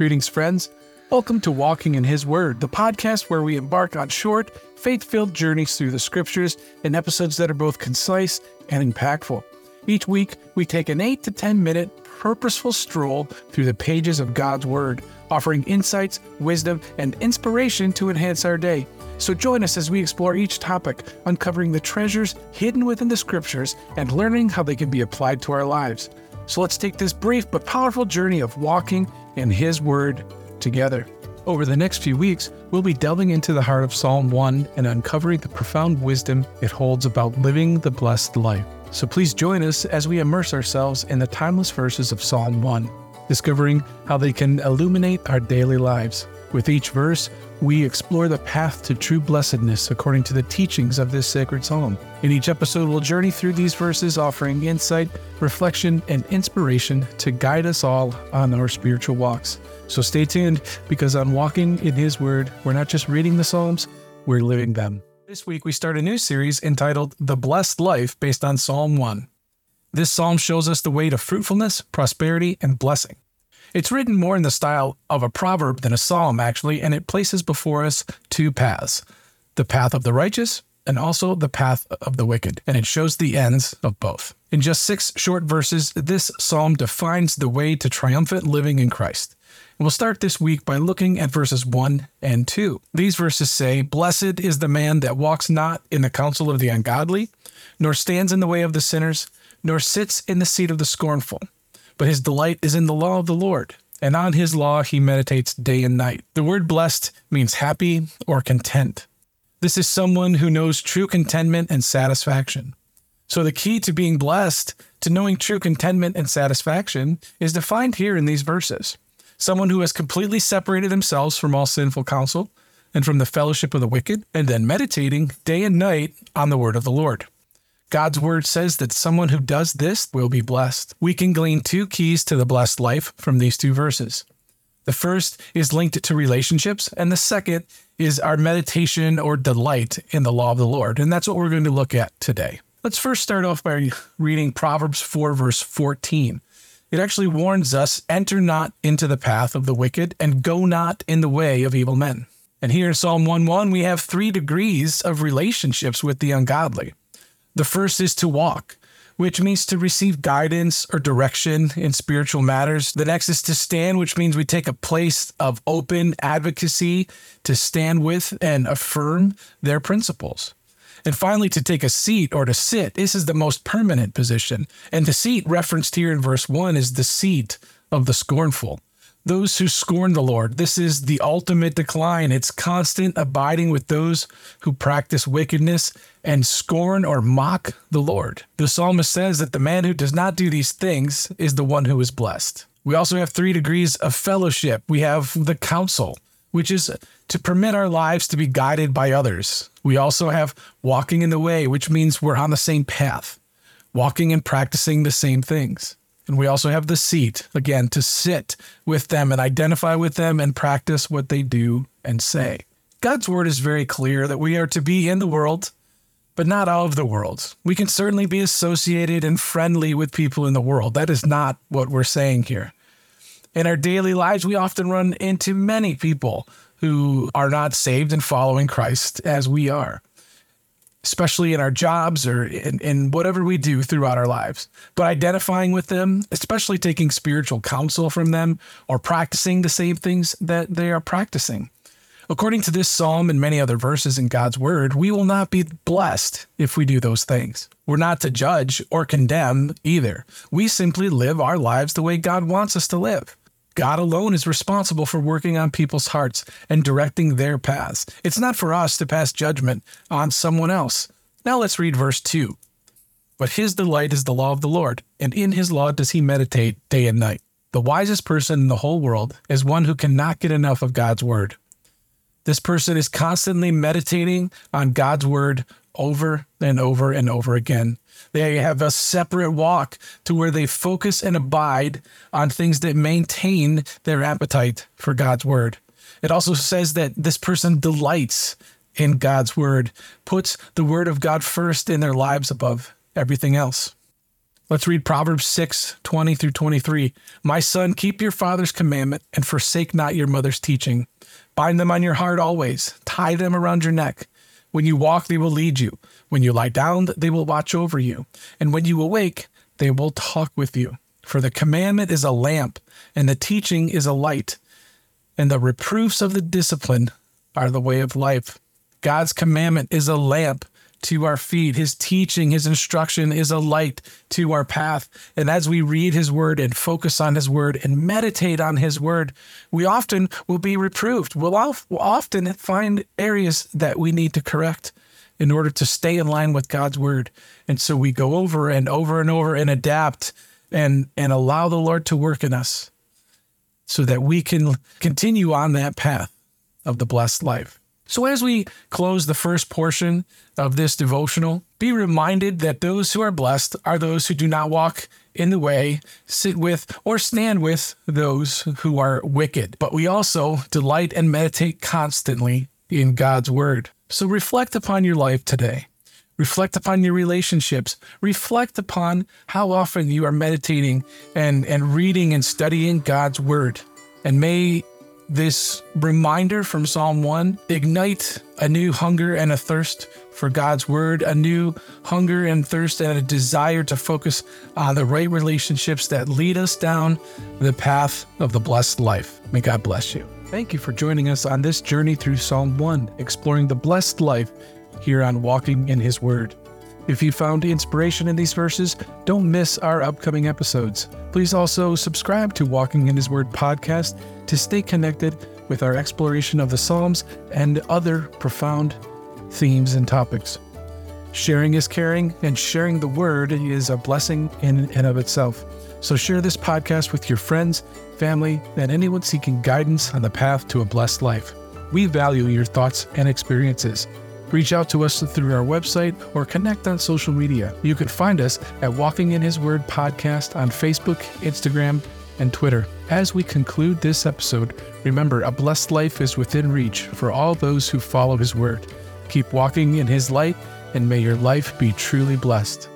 Greetings, friends. Welcome to Walking in His Word, the podcast where we embark on short, faith filled journeys through the scriptures in episodes that are both concise and impactful. Each week, we take an 8 to 10 minute purposeful stroll through the pages of God's Word, offering insights, wisdom, and inspiration to enhance our day. So join us as we explore each topic, uncovering the treasures hidden within the scriptures and learning how they can be applied to our lives. So let's take this brief but powerful journey of walking in His Word together. Over the next few weeks, we'll be delving into the heart of Psalm 1 and uncovering the profound wisdom it holds about living the blessed life. So please join us as we immerse ourselves in the timeless verses of Psalm 1, discovering how they can illuminate our daily lives. With each verse, we explore the path to true blessedness according to the teachings of this sacred psalm. In each episode, we'll journey through these verses, offering insight, reflection, and inspiration to guide us all on our spiritual walks. So stay tuned because on Walking in His Word, we're not just reading the Psalms, we're living them. This week, we start a new series entitled The Blessed Life based on Psalm 1. This psalm shows us the way to fruitfulness, prosperity, and blessing. It's written more in the style of a proverb than a psalm, actually, and it places before us two paths the path of the righteous and also the path of the wicked, and it shows the ends of both. In just six short verses, this psalm defines the way to triumphant living in Christ. We'll start this week by looking at verses 1 and 2. These verses say, Blessed is the man that walks not in the counsel of the ungodly, nor stands in the way of the sinners, nor sits in the seat of the scornful but his delight is in the law of the Lord, and on his law he meditates day and night. The word blessed means happy or content. This is someone who knows true contentment and satisfaction. So, the key to being blessed, to knowing true contentment and satisfaction, is defined here in these verses. Someone who has completely separated themselves from all sinful counsel and from the fellowship of the wicked, and then meditating day and night on the word of the Lord. God's word says that someone who does this will be blessed. We can glean two keys to the blessed life from these two verses. The first is linked to relationships, and the second is our meditation or delight in the law of the Lord. And that's what we're going to look at today. Let's first start off by reading Proverbs 4, verse 14. It actually warns us enter not into the path of the wicked and go not in the way of evil men. And here in Psalm 1 1, we have three degrees of relationships with the ungodly. The first is to walk, which means to receive guidance or direction in spiritual matters. The next is to stand, which means we take a place of open advocacy to stand with and affirm their principles. And finally, to take a seat or to sit. This is the most permanent position. And the seat referenced here in verse 1 is the seat of the scornful those who scorn the Lord. This is the ultimate decline. It's constant abiding with those who practice wickedness and scorn or mock the Lord. The psalmist says that the man who does not do these things is the one who is blessed. We also have three degrees of fellowship. We have the counsel, which is to permit our lives to be guided by others. We also have walking in the way, which means we're on the same path, walking and practicing the same things. And we also have the seat, again, to sit with them and identify with them and practice what they do and say. God's word is very clear that we are to be in the world, but not of the world. We can certainly be associated and friendly with people in the world. That is not what we're saying here. In our daily lives, we often run into many people who are not saved and following Christ as we are especially in our jobs or in, in whatever we do throughout our lives. But identifying with them, especially taking spiritual counsel from them or practicing the same things that they are practicing. According to this psalm and many other verses in God's word, we will not be blessed if we do those things. We're not to judge or condemn either. We simply live our lives the way God wants us to live. God alone is responsible for working on people's hearts and directing their paths. It's not for us to pass judgment on someone else. Now let's read verse 2. But his delight is the law of the Lord, and in his law does he meditate day and night. The wisest person in the whole world is one who cannot get enough of God's word. This person is constantly meditating on God's word over and over and over again. They have a separate walk to where they focus and abide on things that maintain their appetite for God's word. It also says that this person delights in God's word, puts the word of God first in their lives above everything else. Let's read Proverbs 6 20 through 23. My son, keep your father's commandment and forsake not your mother's teaching. Bind them on your heart always, tie them around your neck. When you walk, they will lead you. When you lie down, they will watch over you. And when you awake, they will talk with you. For the commandment is a lamp, and the teaching is a light, and the reproofs of the discipline are the way of life. God's commandment is a lamp to our feet. His teaching, his instruction is a light to our path. And as we read his word and focus on his word and meditate on his word, we often will be reproved. We'll, often find areas that we need to correct in order to stay in line with God's word. And so we go over and over and over and adapt and, and allow the Lord to work in us so that we can continue on that path of the blessed life. So, as we close the first portion of this devotional, be reminded that those who are blessed are those who do not walk in the way, sit with, or stand with those who are wicked. But we also delight and meditate constantly in God's word. So, reflect upon your life today. Reflect upon your relationships. Reflect upon how often you are meditating and, and reading and studying God's word. And may this reminder from Psalm 1 ignite a new hunger and a thirst for God's word, a new hunger and thirst and a desire to focus on the right relationships that lead us down the path of the blessed life. May God bless you. Thank you for joining us on this journey through Psalm 1, exploring the blessed life here on Walking in His Word. If you found inspiration in these verses, don't miss our upcoming episodes. Please also subscribe to Walking in His Word podcast to stay connected with our exploration of the Psalms and other profound themes and topics. Sharing is caring, and sharing the word is a blessing in and of itself. So share this podcast with your friends, family, and anyone seeking guidance on the path to a blessed life. We value your thoughts and experiences. Reach out to us through our website or connect on social media. You can find us at Walking in His Word podcast on Facebook, Instagram, and Twitter. As we conclude this episode, remember a blessed life is within reach for all those who follow His Word. Keep walking in His light, and may your life be truly blessed.